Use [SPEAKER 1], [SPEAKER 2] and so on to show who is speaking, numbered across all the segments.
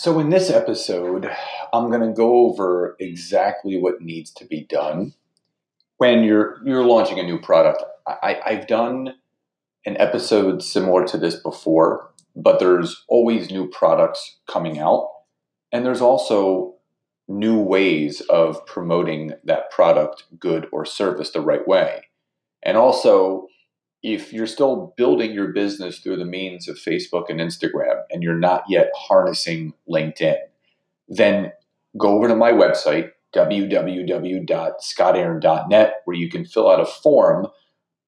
[SPEAKER 1] So, in this episode, I'm going to go over exactly what needs to be done when you're you're launching a new product. I, I've done an episode similar to this before, but there's always new products coming out, and there's also new ways of promoting that product, good or service the right way. And also, if you're still building your business through the means of Facebook and Instagram and you're not yet harnessing LinkedIn, then go over to my website, www.scottaaron.net, where you can fill out a form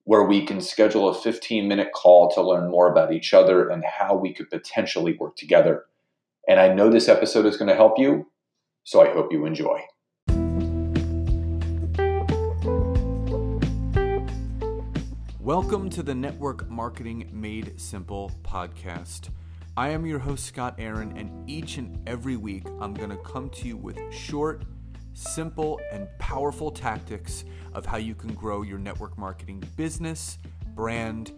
[SPEAKER 1] where we can schedule a 15 minute call to learn more about each other and how we could potentially work together. And I know this episode is going to help you, so I hope you enjoy.
[SPEAKER 2] Welcome to the Network Marketing Made Simple podcast. I am your host, Scott Aaron, and each and every week I'm going to come to you with short, simple, and powerful tactics of how you can grow your network marketing business, brand,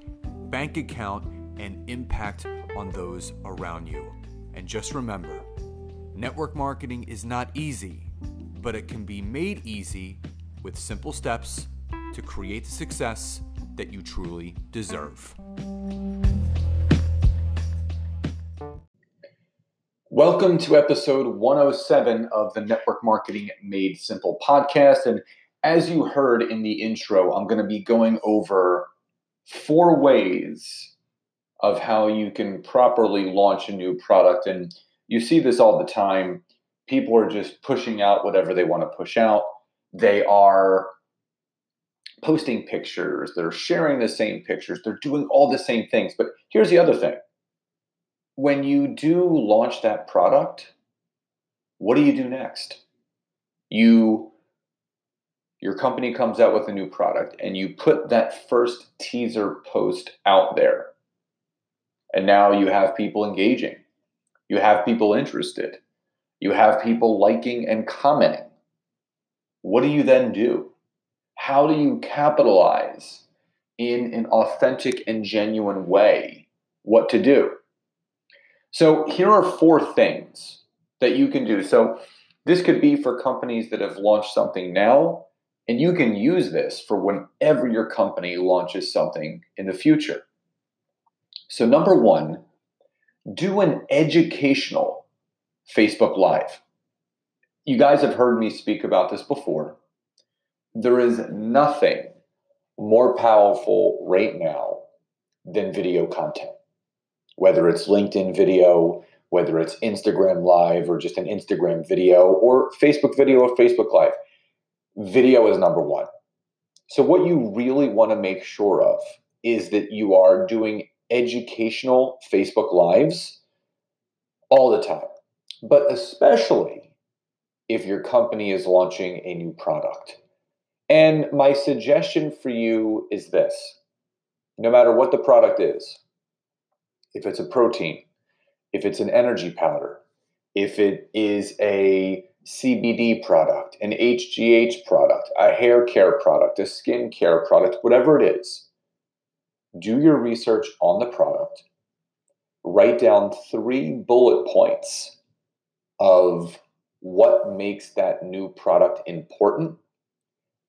[SPEAKER 2] bank account, and impact on those around you. And just remember network marketing is not easy, but it can be made easy with simple steps to create the success that you truly deserve.
[SPEAKER 1] Welcome to episode 107 of the Network Marketing Made Simple podcast. And as you heard in the intro, I'm going to be going over four ways of how you can properly launch a new product. And you see this all the time. People are just pushing out whatever they want to push out. They are posting pictures, they're sharing the same pictures, they're doing all the same things. But here's the other thing when you do launch that product, what do you do next? You your company comes out with a new product and you put that first teaser post out there. And now you have people engaging. You have people interested. You have people liking and commenting. What do you then do? How do you capitalize in an authentic and genuine way what to do? So, here are four things that you can do. So, this could be for companies that have launched something now, and you can use this for whenever your company launches something in the future. So, number one, do an educational Facebook Live. You guys have heard me speak about this before there is nothing more powerful right now than video content. Whether it's LinkedIn video, whether it's Instagram Live or just an Instagram video or Facebook video or Facebook Live, video is number one. So, what you really want to make sure of is that you are doing educational Facebook Lives all the time, but especially if your company is launching a new product. And my suggestion for you is this no matter what the product is, if it's a protein, if it's an energy powder, if it is a CBD product, an HGH product, a hair care product, a skin care product, whatever it is, do your research on the product. Write down three bullet points of what makes that new product important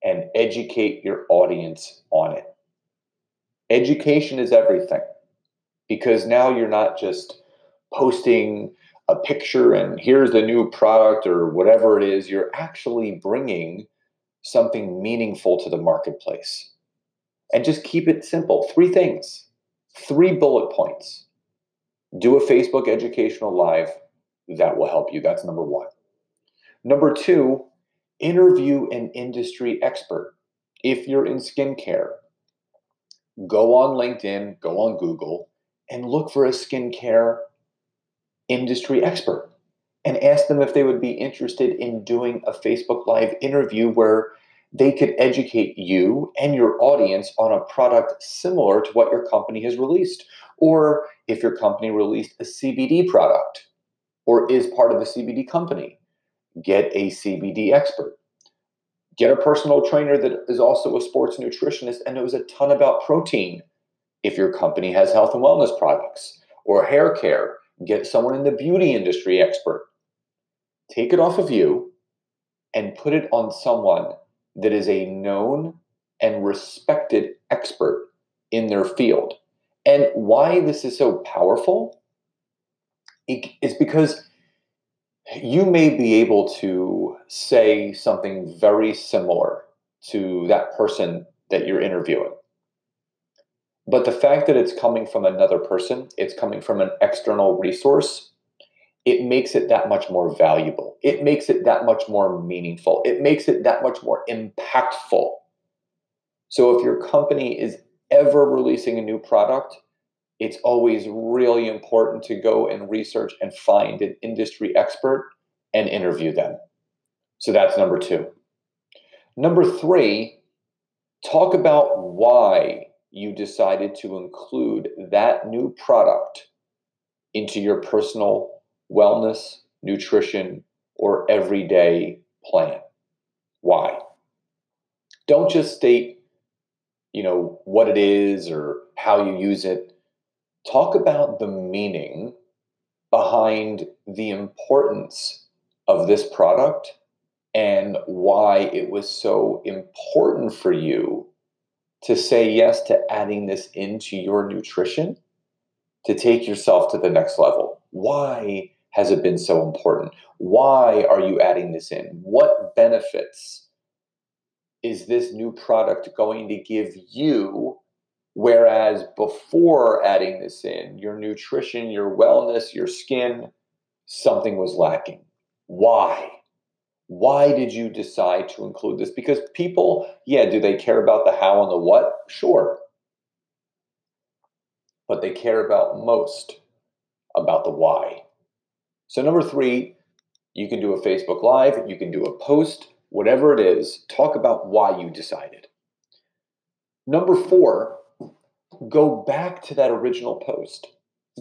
[SPEAKER 1] and educate your audience on it. Education is everything because now you're not just posting a picture and here's the new product or whatever it is, you're actually bringing something meaningful to the marketplace. And just keep it simple. Three things, three bullet points. Do a Facebook educational live. That will help you. That's number one. Number two, interview an industry expert. If you're in skincare, go on LinkedIn, go on Google, and look for a skincare industry expert and ask them if they would be interested in doing a Facebook Live interview where they could educate you and your audience on a product similar to what your company has released. Or if your company released a CBD product or is part of a CBD company, get a CBD expert. Get a personal trainer that is also a sports nutritionist and knows a ton about protein if your company has health and wellness products or hair care get someone in the beauty industry expert. Take it off of you and put it on someone that is a known and respected expert in their field. And why this is so powerful is because you may be able to say something very similar to that person that you're interviewing. But the fact that it's coming from another person, it's coming from an external resource, it makes it that much more valuable. It makes it that much more meaningful. It makes it that much more impactful. So if your company is ever releasing a new product, it's always really important to go and research and find an industry expert and interview them. So that's number two. Number three, talk about why you decided to include that new product into your personal wellness, nutrition, or everyday plan. Why? Don't just state, you know, what it is or how you use it. Talk about the meaning behind the importance of this product and why it was so important for you to say yes to adding this into your nutrition to take yourself to the next level. Why has it been so important? Why are you adding this in? What benefits is this new product going to give you? Whereas before adding this in, your nutrition, your wellness, your skin, something was lacking. Why? Why did you decide to include this? Because people, yeah, do they care about the how and the what? Sure. But they care about most about the why. So, number three, you can do a Facebook Live, you can do a post, whatever it is, talk about why you decided. Number four, go back to that original post.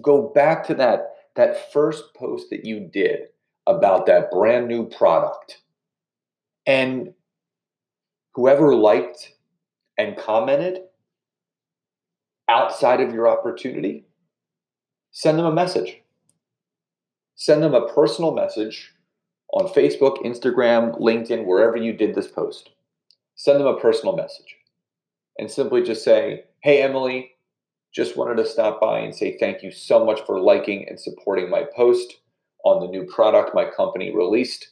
[SPEAKER 1] Go back to that, that first post that you did about that brand new product. And whoever liked and commented outside of your opportunity, send them a message. Send them a personal message on Facebook, Instagram, LinkedIn, wherever you did this post. Send them a personal message and simply just say, Hey, Emily, just wanted to stop by and say thank you so much for liking and supporting my post on the new product my company released.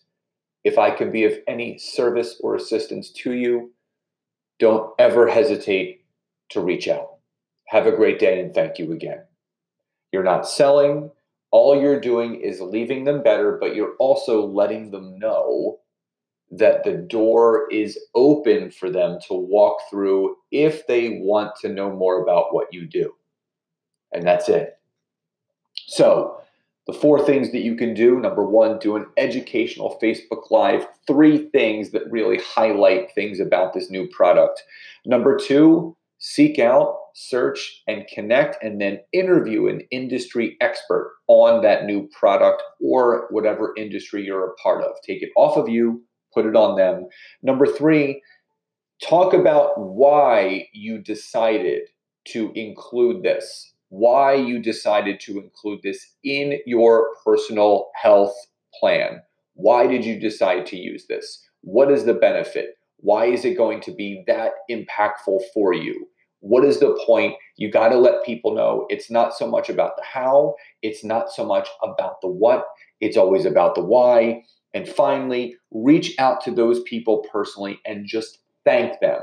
[SPEAKER 1] If I can be of any service or assistance to you, don't ever hesitate to reach out. Have a great day and thank you again. You're not selling, all you're doing is leaving them better, but you're also letting them know that the door is open for them to walk through if they want to know more about what you do. And that's it. So, the four things that you can do number one, do an educational Facebook Live, three things that really highlight things about this new product. Number two, seek out, search, and connect, and then interview an industry expert on that new product or whatever industry you're a part of. Take it off of you, put it on them. Number three, talk about why you decided to include this why you decided to include this in your personal health plan. Why did you decide to use this? What is the benefit? Why is it going to be that impactful for you? What is the point? You got to let people know it's not so much about the how, it's not so much about the what, it's always about the why. And finally, reach out to those people personally and just thank them.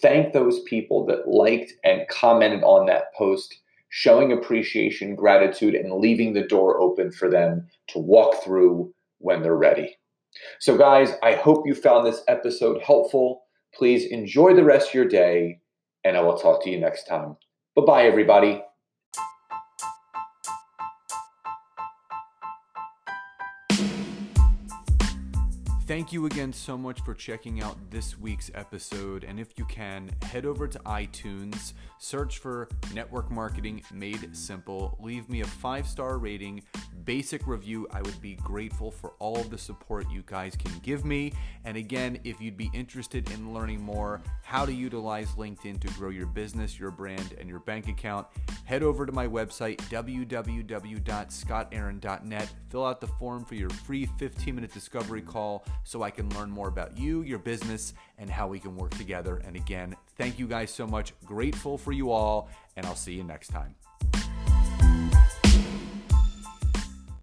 [SPEAKER 1] Thank those people that liked and commented on that post showing appreciation, gratitude, and leaving the door open for them to walk through when they're ready. So, guys, I hope you found this episode helpful. Please enjoy the rest of your day, and I will talk to you next time. Bye bye, everybody.
[SPEAKER 2] Thank you again so much for checking out this week's episode. And if you can, head over to iTunes, search for Network Marketing Made Simple, leave me a five star rating, basic review. I would be grateful for all of the support you guys can give me. And again, if you'd be interested in learning more how to utilize LinkedIn to grow your business, your brand, and your bank account, head over to my website, www.scottaaron.net. Fill out the form for your free 15 minute discovery call so I can learn more about you, your business, and how we can work together. And again, thank you guys so much. Grateful for you all, and I'll see you next time.